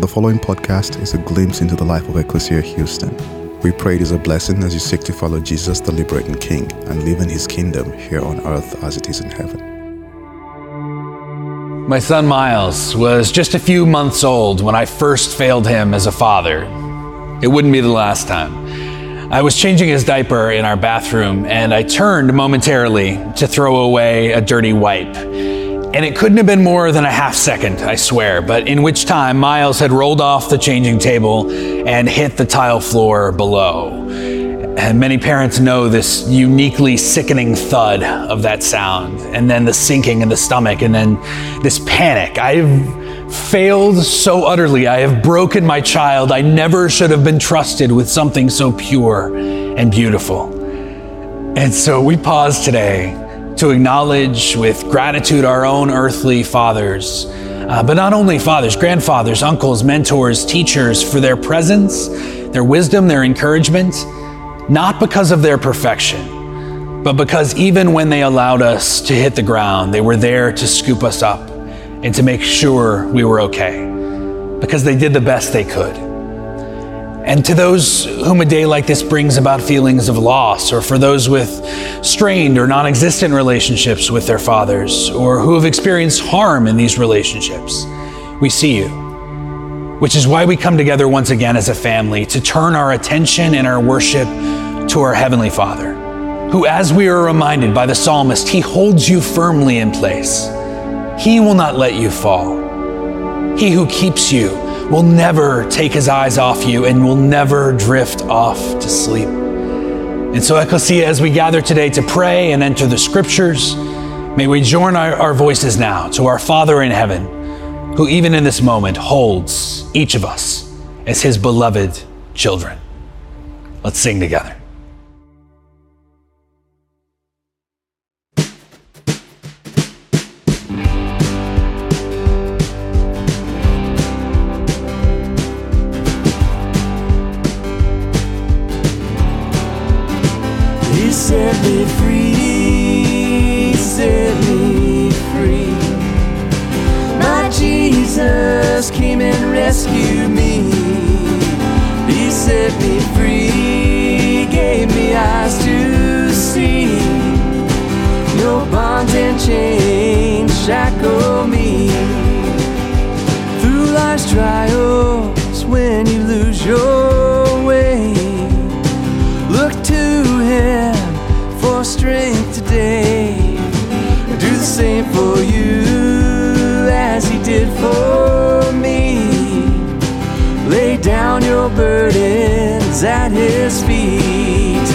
The following podcast is a glimpse into the life of Ecclesia Houston. We pray it is a blessing as you seek to follow Jesus, the liberating King, and live in his kingdom here on earth as it is in heaven. My son Miles was just a few months old when I first failed him as a father. It wouldn't be the last time. I was changing his diaper in our bathroom and I turned momentarily to throw away a dirty wipe. And it couldn't have been more than a half second, I swear, but in which time Miles had rolled off the changing table and hit the tile floor below. And many parents know this uniquely sickening thud of that sound, and then the sinking in the stomach, and then this panic. I've failed so utterly. I have broken my child. I never should have been trusted with something so pure and beautiful. And so we pause today to acknowledge with gratitude our own earthly fathers, uh, but not only fathers, grandfathers, uncles, mentors, teachers for their presence, their wisdom, their encouragement, not because of their perfection, but because even when they allowed us to hit the ground, they were there to scoop us up and to make sure we were okay, because they did the best they could. And to those whom a day like this brings about feelings of loss, or for those with strained or non existent relationships with their fathers, or who have experienced harm in these relationships, we see you. Which is why we come together once again as a family to turn our attention and our worship to our Heavenly Father, who, as we are reminded by the psalmist, He holds you firmly in place. He will not let you fall. He who keeps you will never take his eyes off you and will never drift off to sleep. And so, Ecclesia, as we gather today to pray and enter the scriptures, may we join our, our voices now to our Father in heaven, who even in this moment holds each of us as his beloved children. Let's sing together. Trials, when you lose your way. Look to Him for strength today. Do the same for you as He did for me. Lay down your burdens at His feet.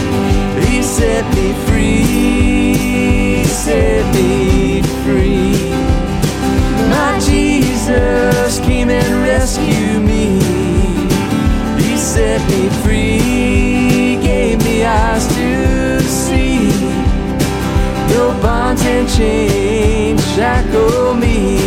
He set me free, set me free. My Jesus shackle me.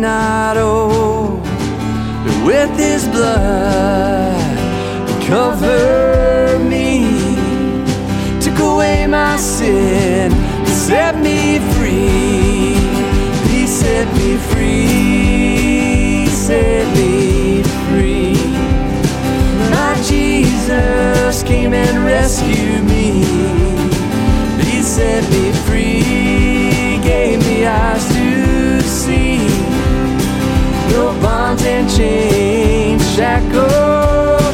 Not. But with his blood, he covered me, took away my sin, set me free. He set me free, set me free. My Jesus came and rescued me. He set me free,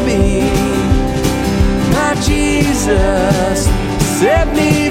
me. My Jesus set me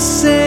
Jesus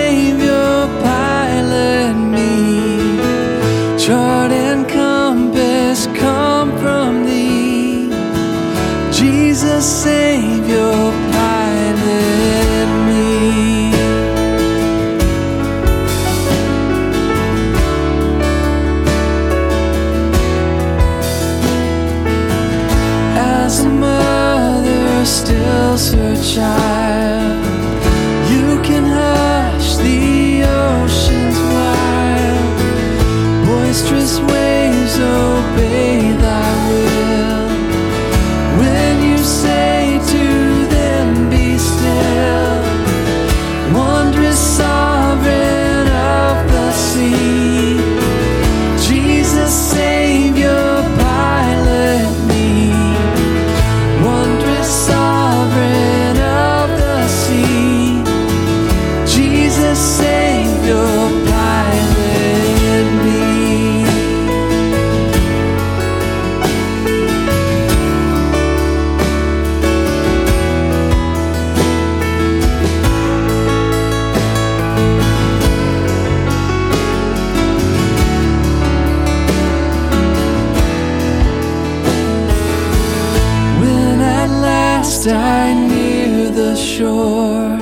I near the shore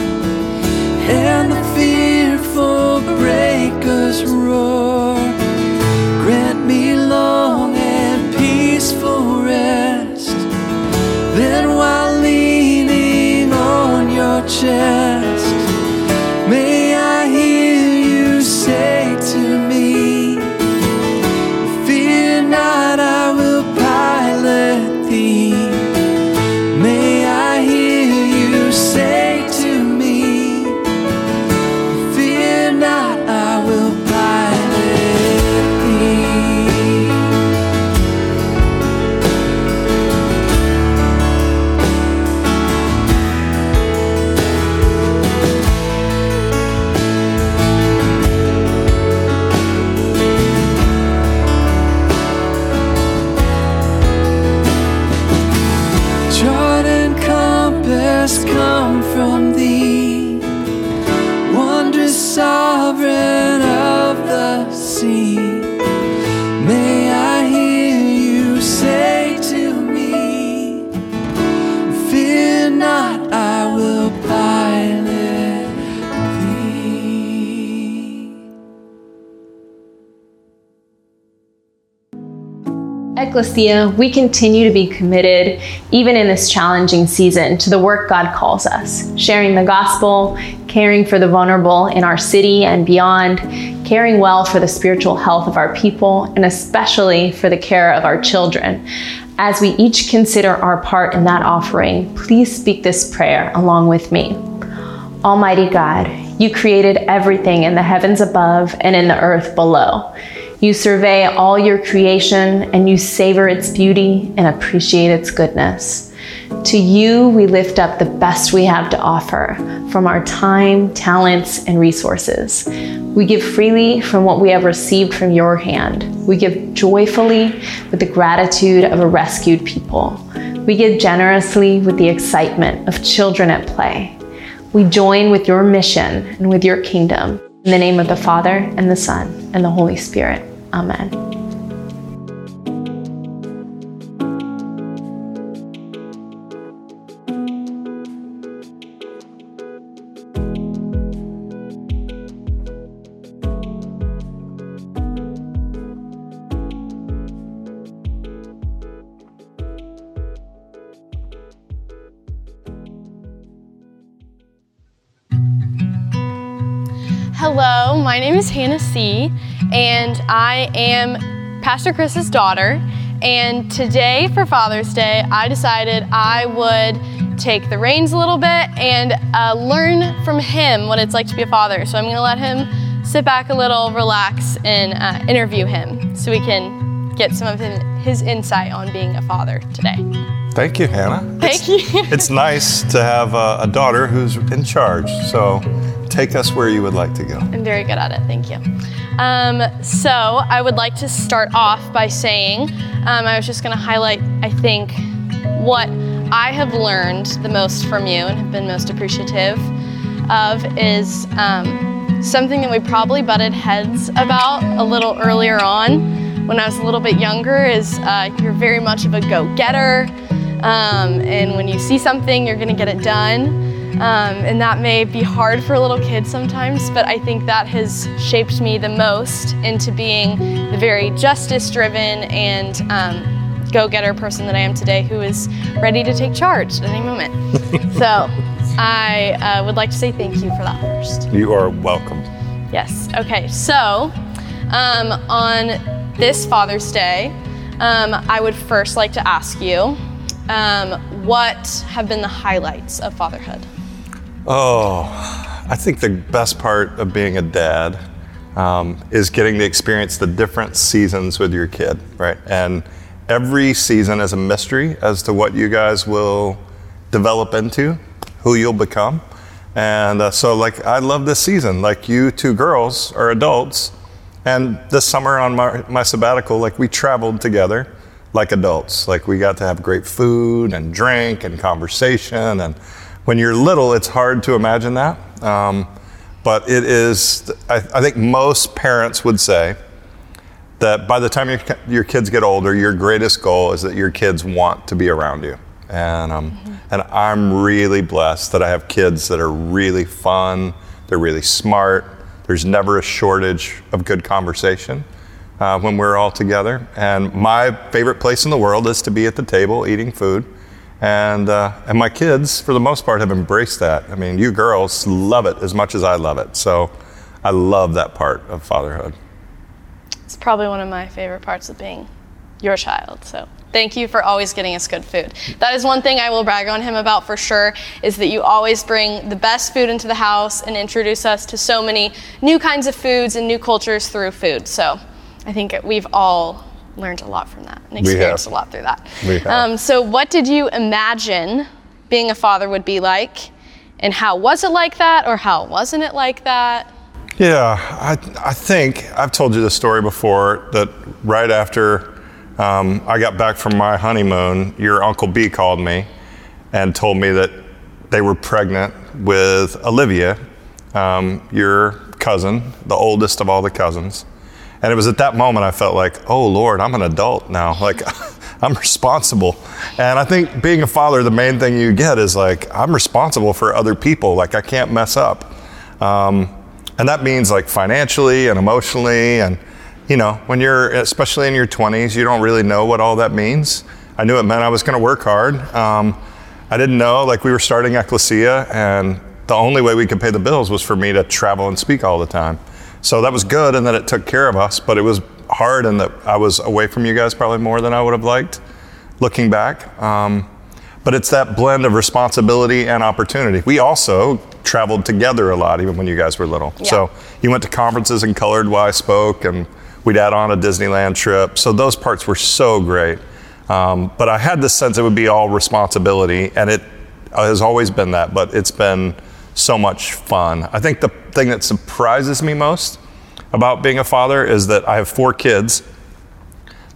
and the fearful breakers roar, grant me long and peaceful rest. Then while leaning on your chest, Ecclesia, we continue to be committed, even in this challenging season, to the work God calls us sharing the gospel, caring for the vulnerable in our city and beyond, caring well for the spiritual health of our people, and especially for the care of our children. As we each consider our part in that offering, please speak this prayer along with me. Almighty God, you created everything in the heavens above and in the earth below. You survey all your creation and you savor its beauty and appreciate its goodness. To you, we lift up the best we have to offer from our time, talents, and resources. We give freely from what we have received from your hand. We give joyfully with the gratitude of a rescued people. We give generously with the excitement of children at play. We join with your mission and with your kingdom. In the name of the Father, and the Son, and the Holy Spirit. Amen. Hello, my name is Hannah Seay, and I am Pastor Chris's daughter. And today, for Father's Day, I decided I would take the reins a little bit and uh, learn from him what it's like to be a father. So I'm going to let him sit back a little, relax, and uh, interview him so we can get some of his insight on being a father today. Thank you, Hannah. Thank it's, you. it's nice to have a, a, daughter who's in charge. So take us where you would like to go. I'm very good at it. Thank you. Um, so I would like to start off by saying um, I was just going to highlight, I think, what I have learned the most from you and have been most appreciative of is um, something that we probably butted heads about a little earlier on when I was a little bit younger. Is uh, you're very much of a go-getter, um, and when you see something, you're going to get it done. Um, and that may be hard for a little kid sometimes, but I think that has shaped me the most into being the very justice driven and um, go getter person that I am today who is ready to take charge at any moment. so I uh, would like to say thank you for that first. You are welcome. Yes. Okay. So um, on this Father's Day, um, I would first like to ask you um, what have been the highlights of fatherhood? Oh, I think the best part of being a dad um, is getting to experience the different seasons with your kid, right? And every season is a mystery as to what you guys will develop into, who you'll become. And uh, so, like, I love this season. Like, you two girls are adults. And this summer on my, my sabbatical, like, we traveled together like adults. Like, we got to have great food and drink and conversation and when you're little, it's hard to imagine that. Um, but it is, I, I, think most parents would say that by the time your, your kids get older, your greatest goal is that your kids want to be around you. And, um, mm-hmm. and I'm really blessed that I have kids that are really fun, they're really smart, there's never a shortage of good conversation. Uh, when we're all together. And my favorite place in the world is to be at the table eating food and, uh, and my kids, for the most part, have embraced that. I mean, you girls love it as much as I love it. So I love that part of fatherhood. It's probably one of my favorite parts of being your child. So thank you for always getting us good food. That is one thing I will brag on him about for sure is that you always bring the best food into the house and introduce us to so many new kinds of foods and new cultures through food. So I think we've all learned a lot from that and experienced a lot through that. We have. Um, so, what did you imagine being a father would be like? And how was it like that, or how wasn't it like that? Yeah, I, I think I've told you the story before that right after um, I got back from my honeymoon, your Uncle B called me and told me that they were pregnant with Olivia, um, your cousin, the oldest of all the cousins. And it was at that moment I felt like, oh Lord, I'm an adult now. Like, I'm responsible. And I think being a father, the main thing you get is like, I'm responsible for other people. Like, I can't mess up. Um, and that means like financially and emotionally. And, you know, when you're, especially in your 20s, you don't really know what all that means. I knew it meant I was going to work hard. Um, I didn't know, like, we were starting Ecclesia, and the only way we could pay the bills was for me to travel and speak all the time. So that was good and that it took care of us, but it was hard and that I was away from you guys probably more than I would have liked looking back. Um, but it's that blend of responsibility and opportunity. We also traveled together a lot, even when you guys were little. Yeah. So you went to conferences and colored while I spoke, and we'd add on a Disneyland trip. So those parts were so great. Um, but I had this sense it would be all responsibility, and it has always been that, but it's been so much fun. I think the thing that surprises me most about being a father is that I have four kids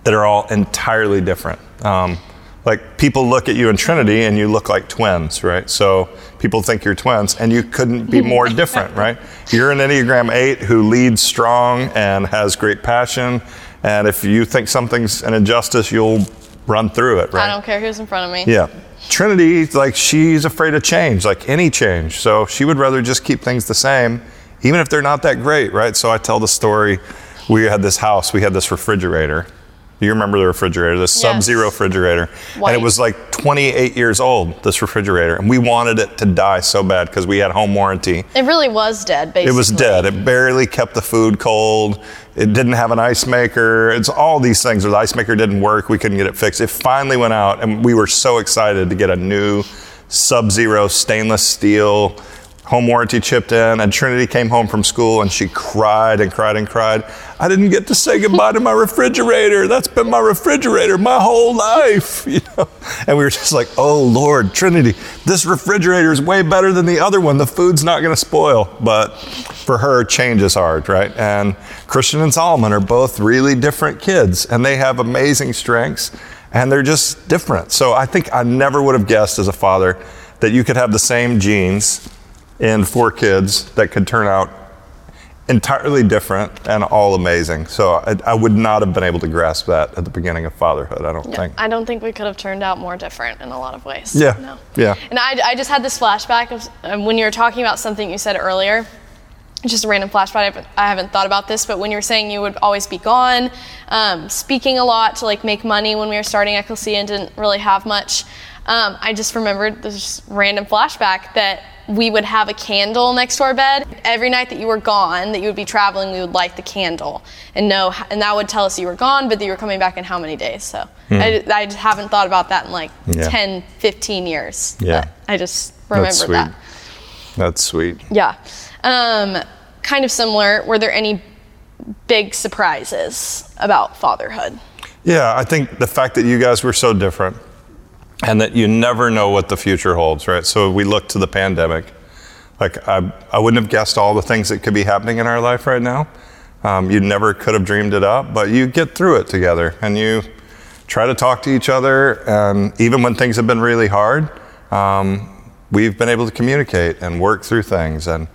that are all entirely different. Um, like people look at you in Trinity and you look like twins, right? So people think you're twins and you couldn't be more different, right? You're an Enneagram 8 who leads strong and has great passion. And if you think something's an injustice, you'll run through it, right? I don't care who's in front of me. Yeah. Trinity, like she's afraid of change, like any change. So she would rather just keep things the same, even if they're not that great, right? So I tell the story. We had this house, we had this refrigerator. Do you remember the refrigerator, this yes. sub-zero refrigerator? White. And it was like 28 years old, this refrigerator, and we wanted it to die so bad because we had home warranty. It really was dead, basically. It was dead. It barely kept the food cold. It didn't have an ice maker. It's all these things. The ice maker didn't work. We couldn't get it fixed. It finally went out, and we were so excited to get a new Sub Zero stainless steel home warranty chipped in, and Trinity came home from school and she cried and cried and cried. I didn't get to say goodbye to my refrigerator. That's been my refrigerator my whole life. You know? And we were just like, oh Lord, Trinity, this refrigerator is way better than the other one. The food's not going to spoil. But for her, change is hard, right? And Christian and Solomon are both really different kids, and they have amazing strengths, and they're just different. So I think I never would have guessed as a father that you could have the same genes in four kids that could turn out entirely different and all amazing. So I, I would not have been able to grasp that at the beginning of fatherhood, I don't Yeah, think. I don't think we could have turned out more different in a lot of ways. Yeah, No. yeah. And I, I just had this flashback of um, when you were talking about something you said earlier. Just a random flashback. I haven't, I haven't thought about this, but when you were saying you would always be gone, um, speaking a lot to like make money when we were starting Ecclesia and didn't really have much, um, I just remembered this random flashback that we would have a candle next to our bed every night that you were gone that you would be traveling we would light the candle and know and that would tell us you were gone but that you were coming back in how many days so I, I just haven't thought about that in like Hmm. Yeah. 10 15 years Yeah. I just remember That's sweet. that That's sweet. yeah um, kind of similar were there any big surprises about fatherhood Yeah, I think the fact that you guys were so different and that you never know what the future holds, right? So we look to the pandemic. Like, I, I wouldn't have guessed all the things that could be happening in our life right now. Um, you never could have dreamed it up, but you get through it together and you try to talk to each other. And even when things have been really hard, um, we've been able to communicate and work through things. And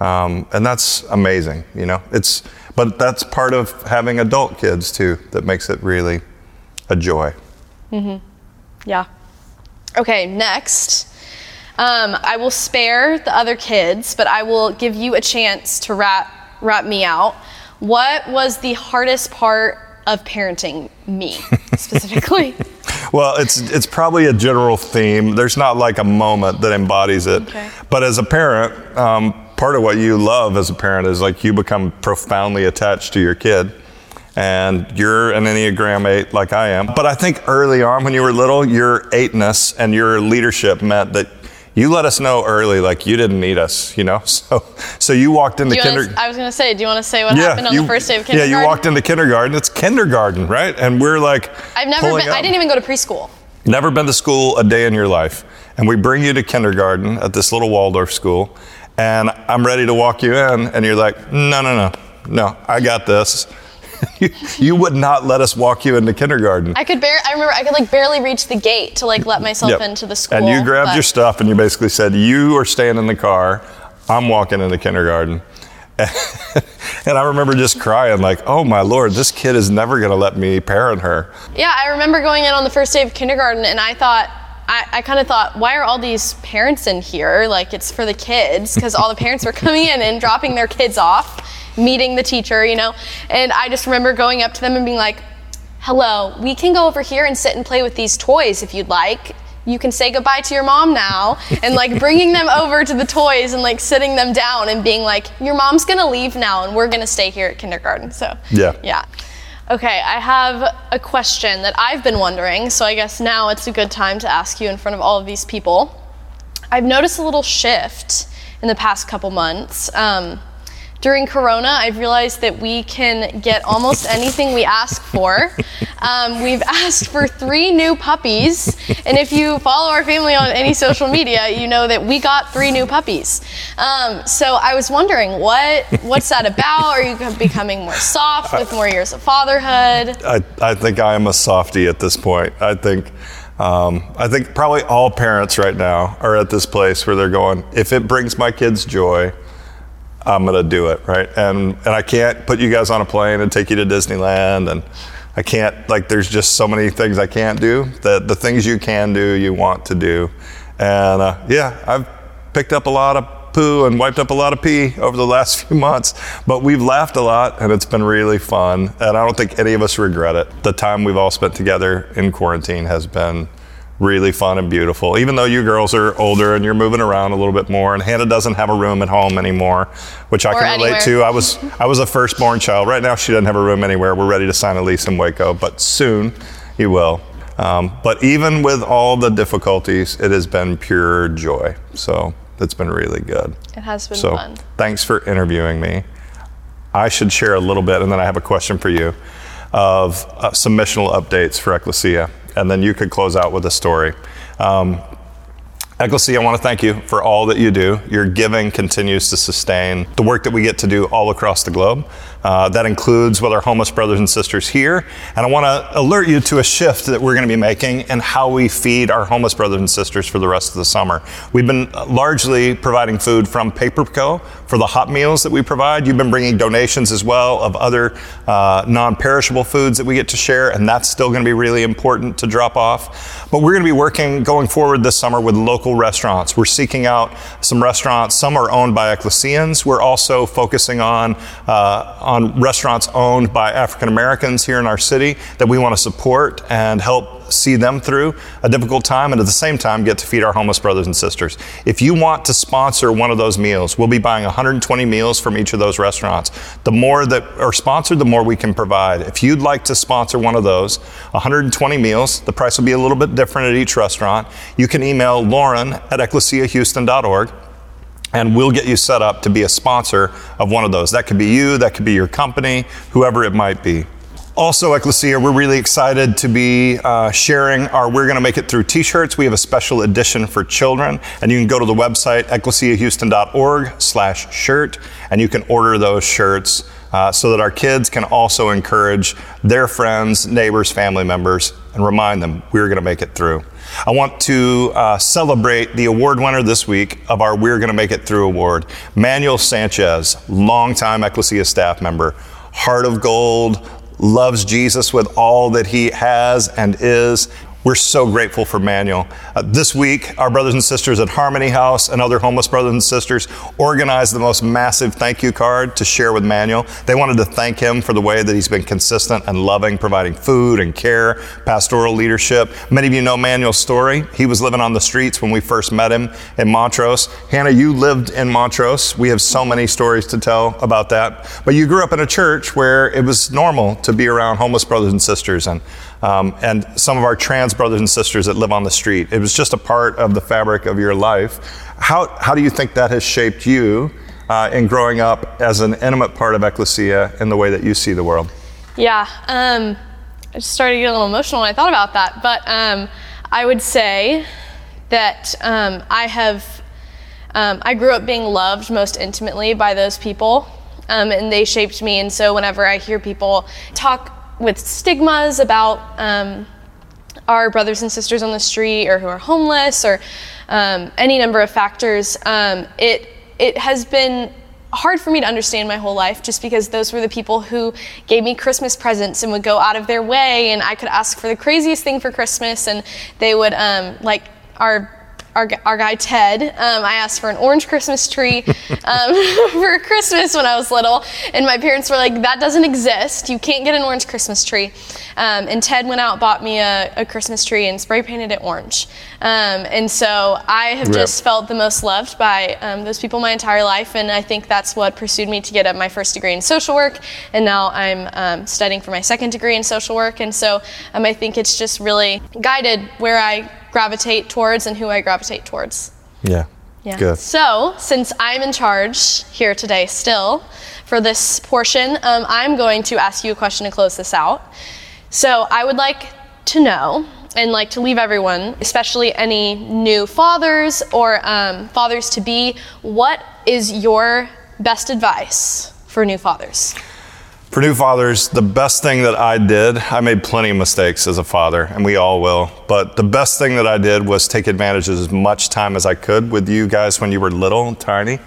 um, and that's amazing, you know. It's but that's part of having adult kids too that makes it really a joy. Yeah. Okay, next. Um, I will spare the other kids, but I will give you a chance to wrap wrap me out. What was the hardest part of parenting me specifically? Well, it's it's probably a general theme. There's not like a moment that embodies it. Okay. But as a parent, um, part of what you love as a parent is like you become profoundly attached to your kid. And you're an Enneagram 8 like I am. But I think early on when you were little, your eightness and your leadership meant that you let us know early, like you didn't need us, you know? So, so you walked into kindergarten. I was going to say, do you want to say what happened on the first day of kindergarten? Yeah, you walked into kindergarten. It's kindergarten, right? And we're like, I've never been. I didn't even go to preschool. Never been to school a day in your life. And we bring you to kindergarten at this little Waldorf school. And I'm ready to walk you in. And you're like, no, no, no, no, I got this. You, you would not let us walk you into kindergarten. I could bear. I remember I could like barely reach the gate to like let myself Yep. into the school. And you grabbed but- your stuff and you basically said, You are staying in the car. I'm walking into kindergarten. and I remember just crying, like, Oh my Lord, this kid is never going to let me parent her. Yeah, I remember going in on the first day of kindergarten and I thought, I, I kind of thought, why are all these parents in here? Like, it's for the kids, because all the parents were coming in and dropping their kids off, meeting the teacher, you know? And I just remember going up to them and being like, hello, we can go over here and sit and play with these toys if you'd like. You can say goodbye to your mom now. And like bringing them over to the toys and like sitting them down and being like, your mom's gonna leave now and we're gonna stay here at kindergarten. So, Yeah. yeah. Okay, I have a question that I've been wondering, so I guess now it's a good time to ask you in front of all of these people. I've noticed a little shift in the past couple months. Um, during Corona, I've realized that we can get almost anything we ask for. Um, we've asked for three new puppies, and if you follow our family on any social media, you know that we got three new puppies. Um, so I was wondering, what what's that about? Are you becoming more soft with more years of fatherhood? I, I think I am a softie at this point. I think um, I think probably all parents right now are at this place where they're going, if it brings my kids joy, I'm gonna do it, right? And and I can't put you guys on a plane and take you to Disneyland, and I can't like there's just so many things I can't do. That the things you can do, you want to do, and uh, yeah, I've picked up a lot of poo and wiped up a lot of pee over the last few months, but we've laughed a lot and it's been really fun. And I don't think any of us regret it. The time we've all spent together in quarantine has been really fun and beautiful. Even though you girls are older and you're moving around a little bit more, and Hannah doesn't have a room at home anymore, which I Or can relate anywhere. to. I was I was a firstborn child. Right now, she doesn't have a room anywhere. We're ready to sign a lease in Waco, but soon you will. Um, but even with all the difficulties, it has been pure joy. So that's been really good. It has been So fun. thanks for interviewing me. I should share a little bit, and then I have a question for you of uh, some missional updates for Ecclesia, and then you could close out with a story. Um, I want to thank you for all that you do. Your giving continues to sustain the work that we get to do all across the globe. Uh, that includes with our homeless brothers and sisters here. And I want to alert you to a shift that we're going to be making in how we feed our homeless brothers and sisters for the rest of the summer. We've been largely providing food from PaperCo for the hot meals that we provide. You've been bringing donations as well of other uh, non perishable foods that we get to share, and that's still going to be really important to drop off. But we're going to be working going forward this summer with local restaurants. We're seeking out some restaurants, some are owned by Ecclesians. We're also focusing on, uh, on restaurants owned by African Americans here in our city that we want to support and see them through a difficult time and at the same time get to feed our homeless brothers and sisters. If you want to sponsor one of those meals, we'll be buying 120 meals from each of those restaurants. The more that are sponsored, the more we can provide. If you'd like to sponsor one of those, 120 meals, the price will be a little bit different at each restaurant. You can email Lauren at ecclesiahouston.org and we'll get you set up to be a sponsor of one of those. That could be you, that could be your company, whoever it might be. Also, Ecclesia, we're really excited to be uh, sharing our We're Gonna Make It Through t shirts. We have a special edition for children, and you can go to the website, ecclesiahouston.org slash shirt, and you can order those shirts uh, so that our kids can also encourage their friends, neighbors, family members, and remind them we're gonna make it through. I want to uh, celebrate the award winner this week of our We're Gonna Make It Through award, Manuel Sanchez, longtime Ecclesia staff member, heart of gold, loves Jesus with all that he has and is. We're so grateful for Manuel. Uh, this week, our brothers and sisters at Harmony House and other homeless brothers and sisters organized the most massive thank you card to share with Manuel. They wanted to thank him for the way that he's been consistent and loving, providing food and care, pastoral leadership. Many of you know Manuel's story. He was living on the streets when we first met him in Montrose. Hannah, you lived in Montrose. We have so many stories to tell about that. But you grew up in a church where it was normal to be around homeless brothers and sisters and um, and some of our trans brothers and sisters that live on the street. It was just a part of the fabric of your life. How, how do you think that has shaped you uh, in growing up as an intimate part of Ecclesia in the way that you see the world? Yeah, um, I just started to get a little emotional when I thought about that. But um, I would say that um, I have, um, I grew up being loved most intimately by those people, um, and they shaped me. And so whenever I hear people talk with stigmas about um, our brothers and sisters on the street or who are homeless or um, any number of factors, um, it it has been hard for me to understand my whole life just because those were the people who gave me Christmas presents and would go out of their way and I could ask for the craziest thing for Christmas and they would um, like our our, our guy Ted, um, I asked for an orange Christmas tree um, for Christmas when I was little, and my parents were like, "That doesn't exist. You can't get an orange Christmas tree." Um, and Ted went out, bought me a, a, Christmas tree, and spray painted it orange. Um, and so I have Rip. just felt the most loved by um, those people my entire life, and I think that's what pursued me to get at my first degree in social work, and now I'm um, studying for my second degree in social work. And so I think it's just really guided where I gravitate towards and who I gravitate towards. Yeah. Yeah. Good. So, since I'm in charge here today still for this portion, um, I'm going to ask you a question to close this out. So, I would like to know and like to leave everyone, especially any new fathers or um, fathers to be, what is your best advice for new fathers? For new fathers, the best thing that I did, I made plenty of mistakes as a father, and we all will. But the best thing that I did was take advantage of as much time as I could with you guys when you were little and tiny.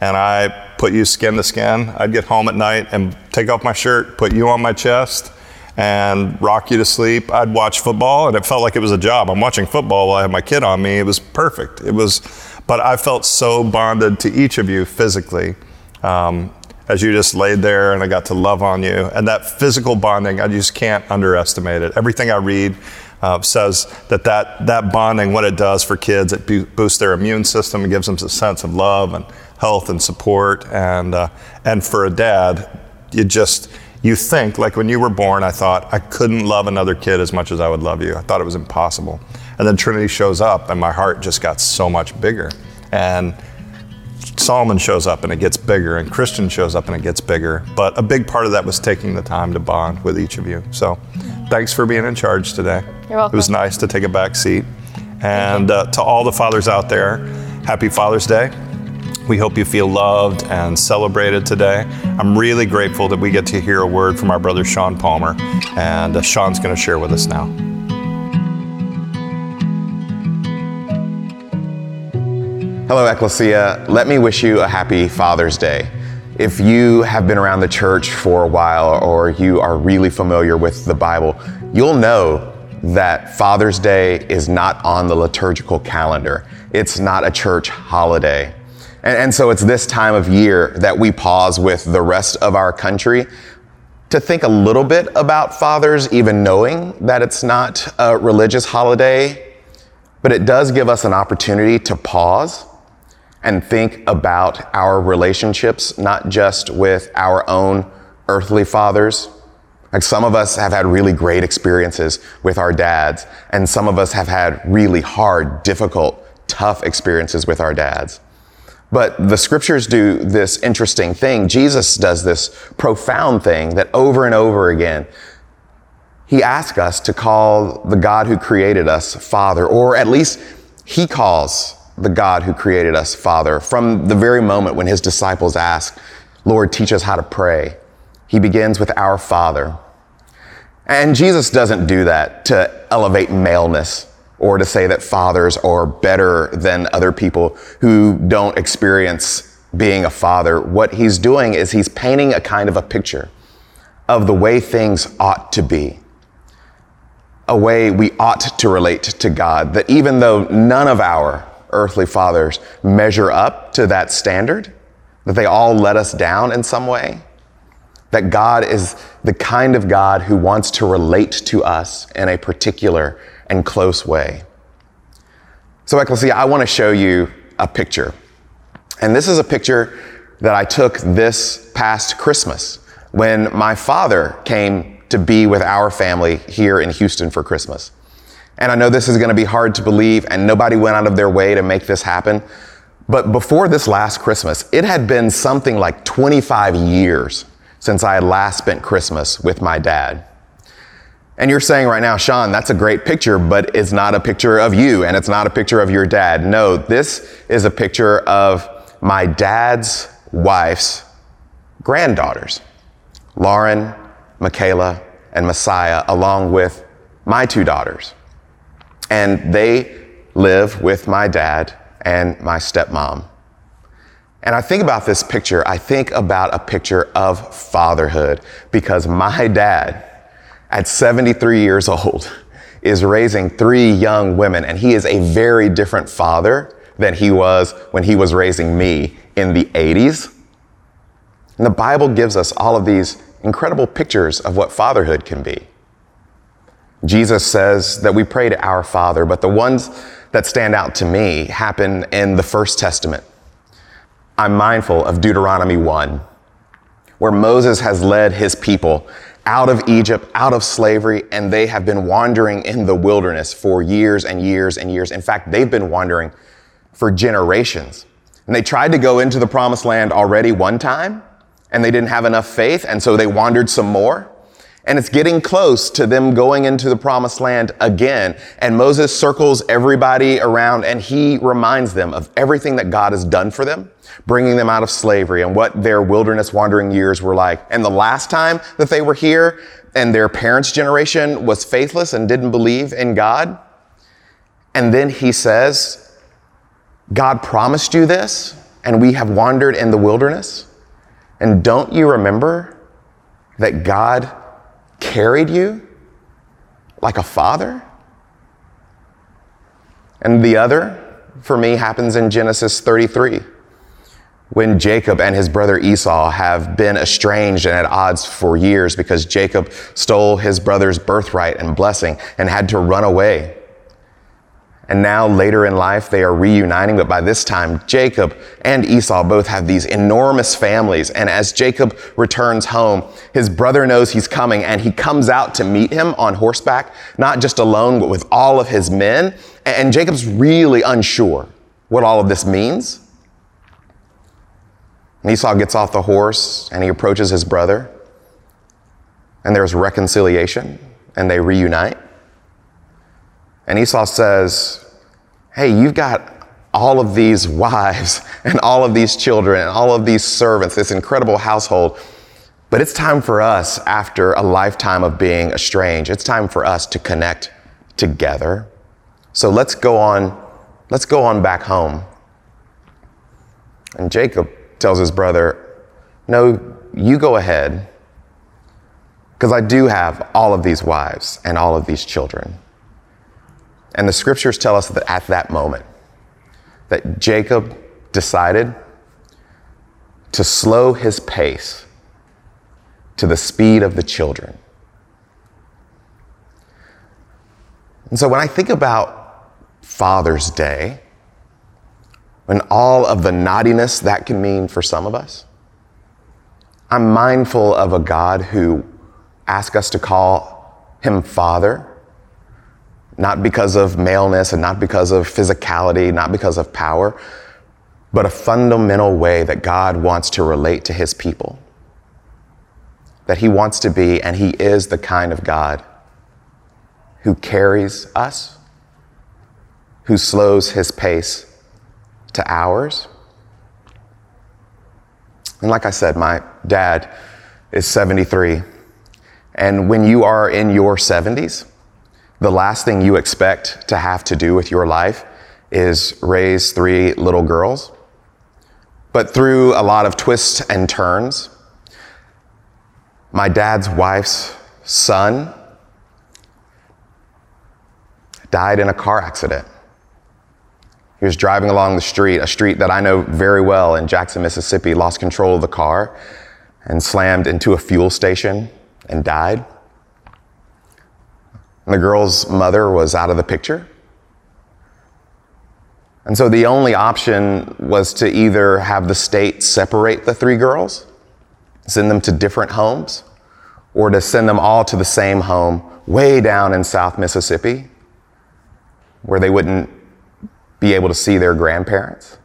And I put you skin to skin. I'd get home at night and take off my shirt, put you on my chest, and rock you to sleep. I'd watch football, and it felt like it was a job. I'm watching football while I have my kid on me. It was perfect. It was, but I felt so bonded to each of you physically. Um, as you just laid there and I got to love on you. And that physical bonding, I just can't underestimate it. Everything I read uh, says that, that that bonding, what it does for kids, it bo- boosts their immune system, it gives them a sense of love and health and support. And, uh, and for a dad, you just, you think, like when you were born, I thought I couldn't love another kid as much as I would love you. I thought it was impossible. And then Trinity shows up, and my heart just got so much bigger. And Solomon shows up and it gets bigger, and Christian shows up and it gets bigger. But a big part of that was taking the time to bond with each of you. So thanks for being in charge today. You're welcome. It was nice to take a back seat. And uh, to all the fathers out there, happy Father's Day. We hope you feel loved and celebrated today. I'm really grateful that we get to hear a word from our brother Sean Palmer, and uh, Sean's going to share with us now. Hello, Ecclesia. Let me wish you a happy Father's Day. If you have been around the church for a while or you are really familiar with the Bible, you'll know that Father's Day is not on the liturgical calendar. It's not a church holiday. And, and so it's this time of year that we pause with the rest of our country to think a little bit about fathers, even knowing that it's not a religious holiday, but it does give us an opportunity to pause and think about our relationships, not just with our own earthly fathers. Like some of us have had really great experiences with our dads, and some of us have had really hard, difficult, tough experiences with our dads. But the scriptures do this interesting thing. Jesus does this profound thing that over and over again, he asks us to call the God who created us Father, or at least he calls the God who created us Father. From the very moment when his disciples ask, Lord, teach us how to pray, he begins with our Father. And Jesus doesn't do that to elevate maleness or to say that fathers are better than other people who don't experience being a father. What he's doing is he's painting a kind of a picture of the way things ought to be, a way we ought to relate to God, that even though none of our earthly fathers measure up to that standard, that they all let us down in some way, that God is the kind of God who wants to relate to us in a particular and close way. So, Ecclesia, I want to show you a picture. And this is a picture that I took this past Christmas when my father came to be with our family here in Houston for Christmas. And I know this is going to be hard to believe, and nobody went out of their way to make this happen. But before this last Christmas, it had been something like 25 years since I had last spent Christmas with my dad. And you're saying right now, Sean, that's a great picture, but it's not a picture of you and it's not a picture of your dad. No, this is a picture of my dad's wife's granddaughters, Lauren, Michaela, and Messiah, along with my two daughters. And they live with my dad and my stepmom. And I think about this picture, I think about a picture of fatherhood because my dad, at 73 years old, is raising three young women, and he is a very different father than he was when he was raising me in the 80s. And the Bible gives us all of these incredible pictures of what fatherhood can be. Jesus says that we pray to our Father, but the ones that stand out to me happen in the First Testament. I'm mindful of Deuteronomy 1, where Moses has led his people out of Egypt, out of slavery, and they have been wandering in the wilderness for years and years and years. In fact, they've been wandering for generations. And they tried to go into the promised land already one time, and they didn't have enough faith, and so they wandered some more. And it's getting close to them going into the promised land again. And Moses circles everybody around and he reminds them of everything that God has done for them, bringing them out of slavery and what their wilderness wandering years were like. And the last time that they were here and their parents' generation was faithless and didn't believe in God. And then he says, God promised you this and we have wandered in the wilderness. And don't you remember that God carried you like a father? And the other, for me, happens in Genesis 33, when Jacob and his brother Esau have been estranged and at odds for years because Jacob stole his brother's birthright and blessing and had to run away. And now, later in life, they are reuniting, but by this time, Jacob and Esau both have these enormous families. And as Jacob returns home, his brother knows he's coming and he comes out to meet him on horseback, not just alone, but with all of his men. And Jacob's really unsure what all of this means. And Esau gets off the horse and he approaches his brother, and there's reconciliation, and they reunite. And Esau says, Hey, you've got all of these wives and all of these children and all of these servants, this incredible household. But it's time for us, after a lifetime of being estranged, it's time for us to connect together. So let's go on, let's go on back home. And Jacob tells his brother, No, you go ahead, because I do have all of these wives and all of these children. And the scriptures tell us that at that moment, that Jacob decided to slow his pace to the speed of the children. And so when I think about Father's Day, and all of the naughtiness that can mean for some of us, I'm mindful of a God who asks us to call him Father, not because of maleness and not because of physicality, not because of power, but a fundamental way that God wants to relate to his people. That he wants to be, and he is the kind of God who carries us, who slows his pace to ours. And like I said, my dad is 73. And when you are in your 70s, the last thing you expect to have to do with your life is raise three little girls. But through a lot of twists and turns, my dad's wife's son died in a car accident. He was driving along the street, a street that I know very well in Jackson, Mississippi, lost control of the car and slammed into a fuel station and died. And the girl's mother was out of the picture. And so the only option was to either have the state separate the three girls, send them to different homes, or to send them all to the same home way down in South Mississippi where they wouldn't be able to see their grandparents.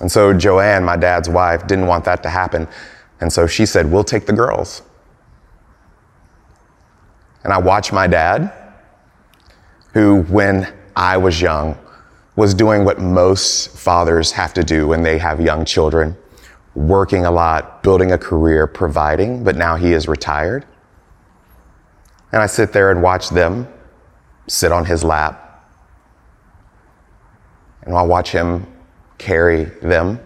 And so Joanne, my dad's wife, didn't want that to happen. And so she said, We'll take the girls. And I watched my dad, who, when I was young, was doing what most fathers have to do when they have young children working a lot, building a career, providing, but now he is retired. And I sit there and watch them sit on his lap and I'll watch him carry them.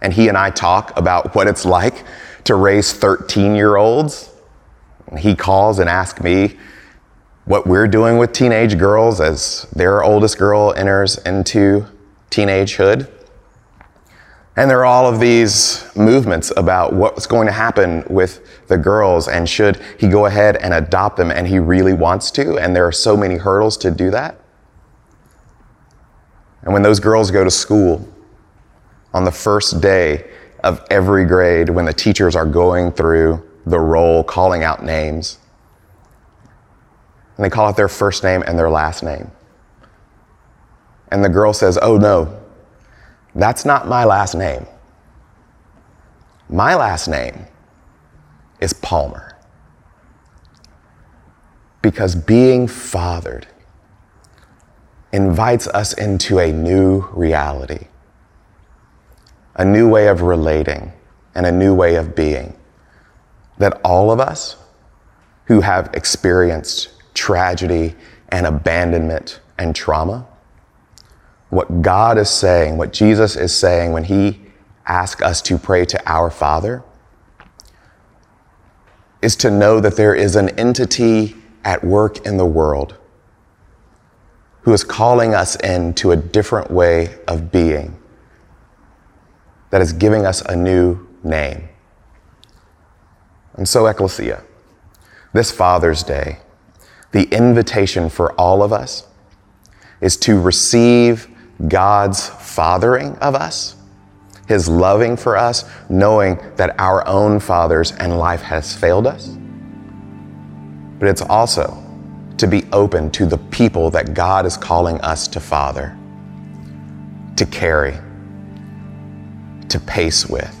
And he and I talk about what it's like to raise 13 year olds. He calls and asks me what we're doing with teenage girls as their oldest girl enters into teenagehood. And there are all of these movements about what's going to happen with the girls and should he go ahead and adopt them and he really wants to. And there are so many hurdles to do that. And when those girls go to school on the first day of every grade, when the teachers are going through the roll, calling out names, and they call out their first name and their last name. And the girl says, Oh no, that's not my last name. My last name is Palmer. Because being fathered invites us into a new reality, a new way of relating, and a new way of being. That all of us who have experienced tragedy and abandonment and trauma, what God is saying, what Jesus is saying when He asks us to pray to our Father, is to know that there is an entity at work in the world who is calling us into a different way of being, that is giving us a new name. And so, Ecclesia, this Father's Day, the invitation for all of us is to receive God's fathering of us, His loving for us, knowing that our own fathers and life has failed us. But it's also to be open to the people that God is calling us to father, to carry, to pace with.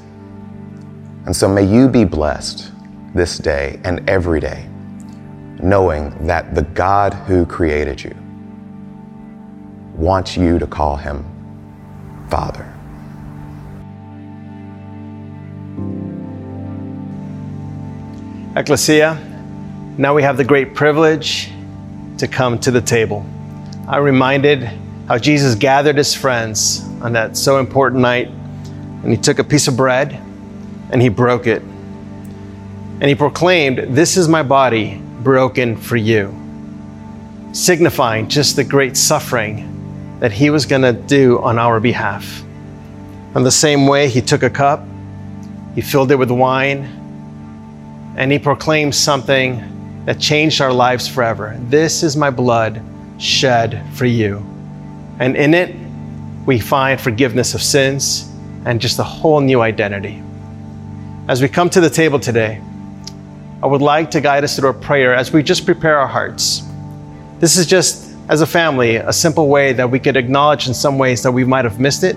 And so may you be blessed this day and every day, knowing that the God who created you wants you to call him Father. Ecclesia, now we have the great privilege to come to the table. I'm reminded how Jesus gathered his friends on that so important night, and he took a piece of bread and he broke it. And he proclaimed, This is my body broken for you, signifying just the great suffering that he was going to do on our behalf. In the same way, he took a cup, he filled it with wine, and he proclaimed something that changed our lives forever. This is my blood shed for you. And in it, we find forgiveness of sins and just a whole new identity. As we come to the table today, I would like to guide us through a prayer as we just prepare our hearts. This is just, as a family, a simple way that we could acknowledge in some ways that we might have missed it.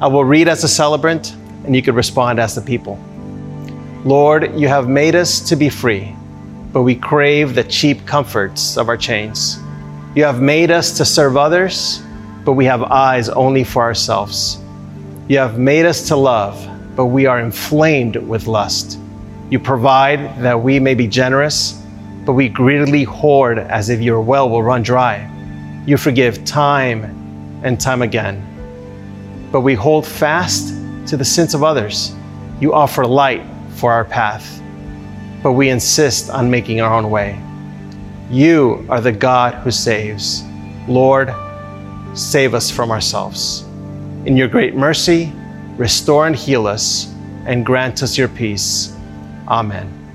I will read as a celebrant, and you could respond as the people. Lord, you have made us to be free, but we crave the cheap comforts of our chains. You have made us to serve others, but we have eyes only for ourselves. You have made us to love, but we are inflamed with lust. You provide that we may be generous, but we greedily hoard as if your well will run dry. You forgive time and time again, but we hold fast to the sins of others. You offer light for our path, but we insist on making our own way. You are the God who saves. Lord, save us from ourselves. In your great mercy, restore and heal us, and grant us your peace. Amen.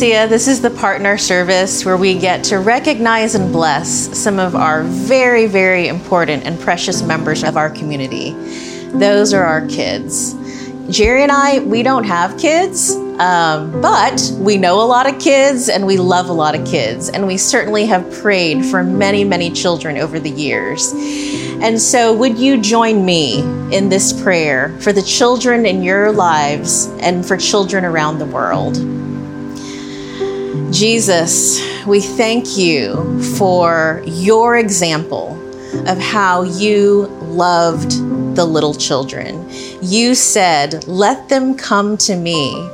This is the partner service where we get to recognize and bless some of our very, very important and precious members of our community. Those are our kids. Jerry and I, we don't have kids, um, but we know a lot of kids and we love a lot of kids. And we certainly have prayed for many, many children over the years. And so, would you join me in this prayer for the children in your lives and for children around the world? Jesus, we thank you for your example of how you loved the little children. You said, Let them come to me.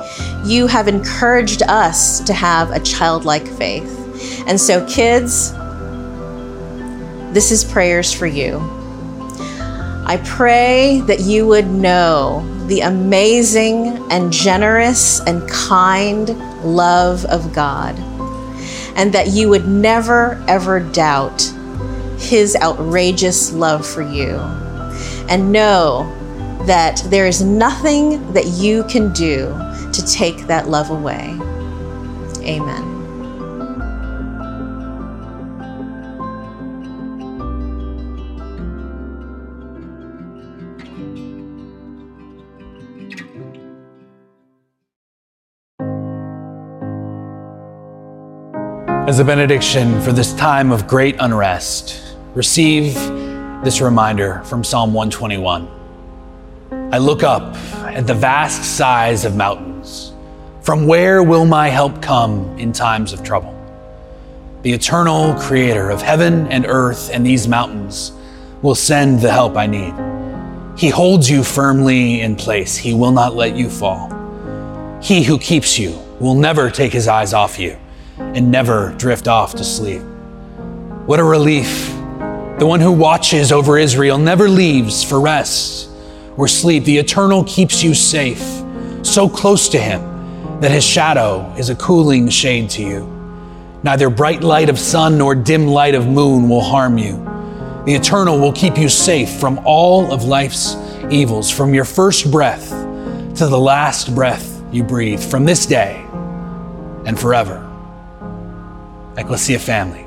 You have encouraged us to have a childlike faith. And so, kids, this is prayers for you. I pray that you would know the amazing and generous and kind love of God, and that you would never ever doubt his outrageous love for you. And know that there is nothing that you can do to take that love away. Amen. As a benediction for this time of great unrest, receive this reminder from Psalm 121. I look up at the vast size of mountains. From where will my help come in times of trouble? The eternal creator of heaven and earth and these mountains will send the help I need. He holds you firmly in place. He will not let you fall. He who keeps you will never take his eyes off you and never drift off to sleep. What a relief. The one who watches over Israel never leaves for rest or sleep. The eternal keeps you safe, so close to him that his shadow is a cooling shade to you. Neither bright light of sun nor dim light of moon will harm you. The eternal will keep you safe from all of life's evils, from your first breath to the last breath you breathe, from this day and forever. Ecclesia family,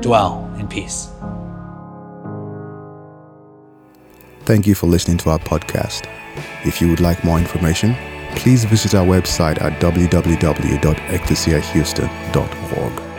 dwell in peace. Thank you for listening to our podcast. If you would like more information, please visit our website at www.ecclesiahouston.org.